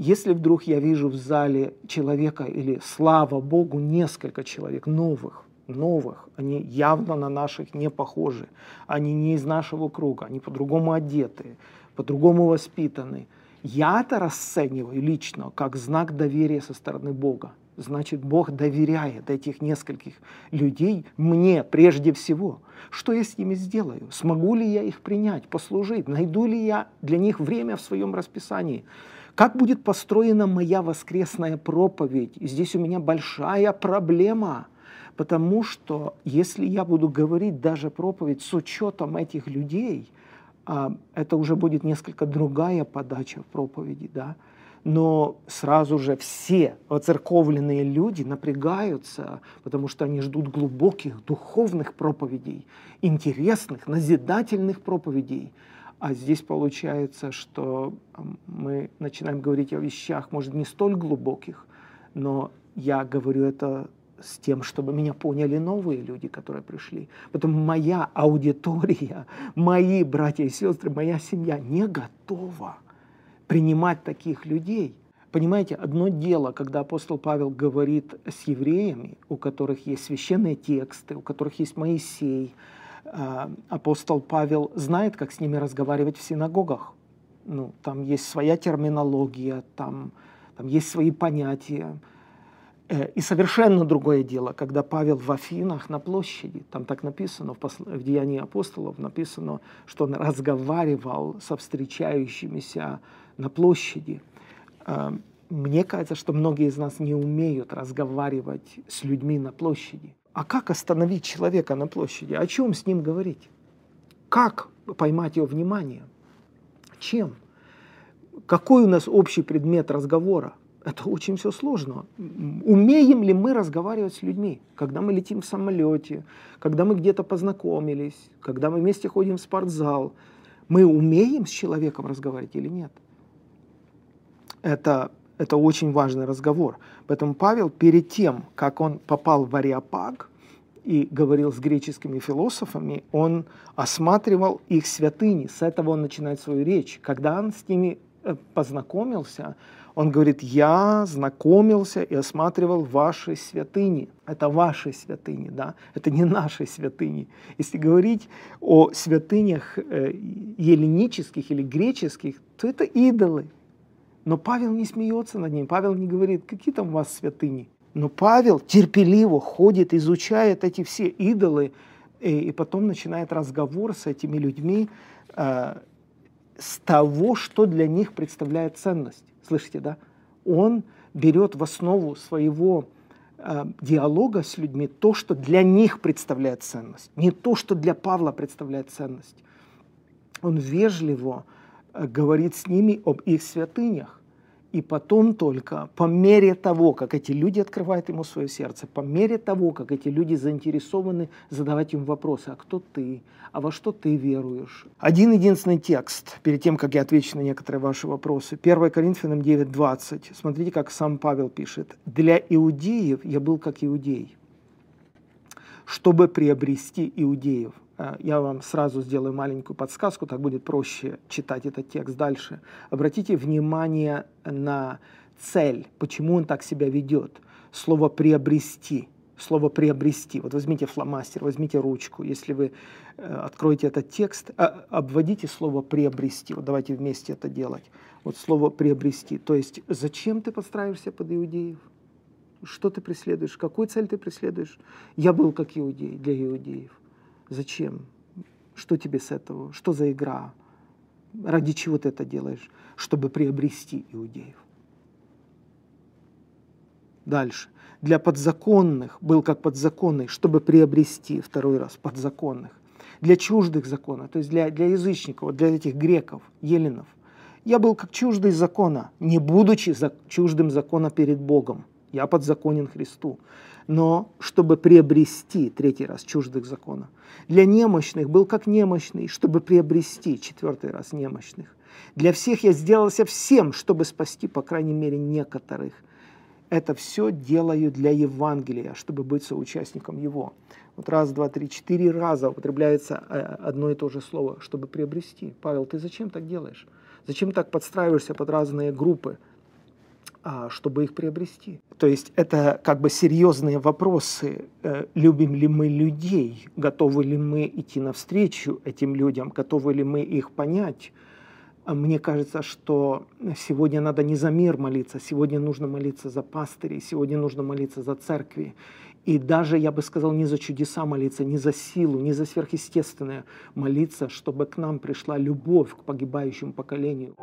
Если вдруг я вижу в зале человека или, слава Богу, несколько человек новых, новых, они явно на наших не похожи, они не из нашего круга, они по-другому одеты, по-другому воспитаны. Я это расцениваю лично как знак доверия со стороны Бога. Значит, Бог доверяет этих нескольких людей мне прежде всего. Что я с ними сделаю? Смогу ли я их принять, послужить? Найду ли я для них время в своем расписании? Как будет построена моя воскресная проповедь? Здесь у меня большая проблема, потому что если я буду говорить даже проповедь с учетом этих людей, а, это уже будет несколько другая подача в проповеди, да, но сразу же все воцерковленные люди напрягаются, потому что они ждут глубоких духовных проповедей, интересных, назидательных проповедей. А здесь получается, что мы начинаем говорить о вещах, может, не столь глубоких, но я говорю это с тем, чтобы меня поняли новые люди, которые пришли. Потом моя аудитория, мои братья и сестры, моя семья не готова принимать таких людей. Понимаете, одно дело, когда апостол Павел говорит с евреями, у которых есть священные тексты, у которых есть Моисей, апостол Павел знает, как с ними разговаривать в синагогах. Ну, там есть своя терминология, там, там есть свои понятия. Э, и совершенно другое дело, когда Павел в Афинах на площади, там так написано, в, посл... в Деянии апостолов написано, что он разговаривал со встречающимися на площади. Э, мне кажется, что многие из нас не умеют разговаривать с людьми на площади. А как остановить человека на площади? О чем с ним говорить? Как поймать его внимание? Чем? Какой у нас общий предмет разговора? Это очень все сложно. Умеем ли мы разговаривать с людьми, когда мы летим в самолете, когда мы где-то познакомились, когда мы вместе ходим в спортзал? Мы умеем с человеком разговаривать или нет? Это это очень важный разговор. Поэтому Павел перед тем, как он попал в Ариапаг и говорил с греческими философами, он осматривал их святыни. С этого он начинает свою речь. Когда он с ними э, познакомился, он говорит, я знакомился и осматривал ваши святыни. Это ваши святыни, да? Это не наши святыни. Если говорить о святынях э, еллинических или греческих, то это идолы. Но Павел не смеется над ним, Павел не говорит, какие там у вас святыни. Но Павел терпеливо ходит, изучает эти все идолы, и, и потом начинает разговор с этими людьми э, с того, что для них представляет ценность. Слышите, да? Он берет в основу своего э, диалога с людьми то, что для них представляет ценность, не то, что для Павла представляет ценность. Он вежливо Э, говорит с ними об их святынях. И потом только, по мере того, как эти люди открывают ему свое сердце, по мере того, как эти люди заинтересованы задавать им вопросы, а кто ты, а во что ты веруешь. Один единственный текст, перед тем, как я отвечу на некоторые ваши вопросы. 1 Коринфянам 9.20. Смотрите, как сам Павел пишет. «Для иудеев я был как иудей, чтобы приобрести иудеев». Э, я вам сразу сделаю маленькую подсказку, так будет проще читать этот текст дальше. Обратите внимание на цель, почему он так себя ведет. Слово «приобрести», слово «приобрести». Вот возьмите фломастер, возьмите ручку. Если вы э, откроете этот текст, э, обводите слово «приобрести». Вот давайте вместе это делать. Вот слово «приобрести». То есть зачем ты подстраиваешься под иудеев? Что ты преследуешь? Какую цель ты преследуешь? Я был как иудей для иудеев. Зачем? Что тебе с этого? Что за игра? Ради чего ты это делаешь? Чтобы приобрести иудеев. Дальше. Для подзаконных был как подзаконный, чтобы приобрести второй раз подзаконных. Для чуждых закона, то есть для, для язычников, для этих греков, еленов. Я был как чуждый закона, не будучи за, чуждым закона перед Богом. Я подзаконен Христу но чтобы приобрести, третий раз, чуждых закона. Для немощных был как немощный, чтобы приобрести, четвертый раз, немощных. Для всех я сделался всем, чтобы спасти, по крайней мере, некоторых. Это все делаю для Евангелия, чтобы быть соучастником его. Вот раз, два, три, четыре раза употребляется э, одно и то же слово, чтобы приобрести. Павел, ты зачем так делаешь? Зачем так подстраиваешься под разные группы? А, чтобы их приобрести. То есть это как бы серьезные вопросы. Э, любим ли мы людей? Готовы ли мы идти навстречу этим людям? Готовы ли мы их понять? А мне кажется, что сегодня надо не за мир молиться, сегодня нужно молиться за пастырей, сегодня нужно молиться за церкви. И даже, я бы сказал, не за чудеса молиться, не за силу, не за сверхъестественное молиться, чтобы к нам пришла любовь к погибающему поколению.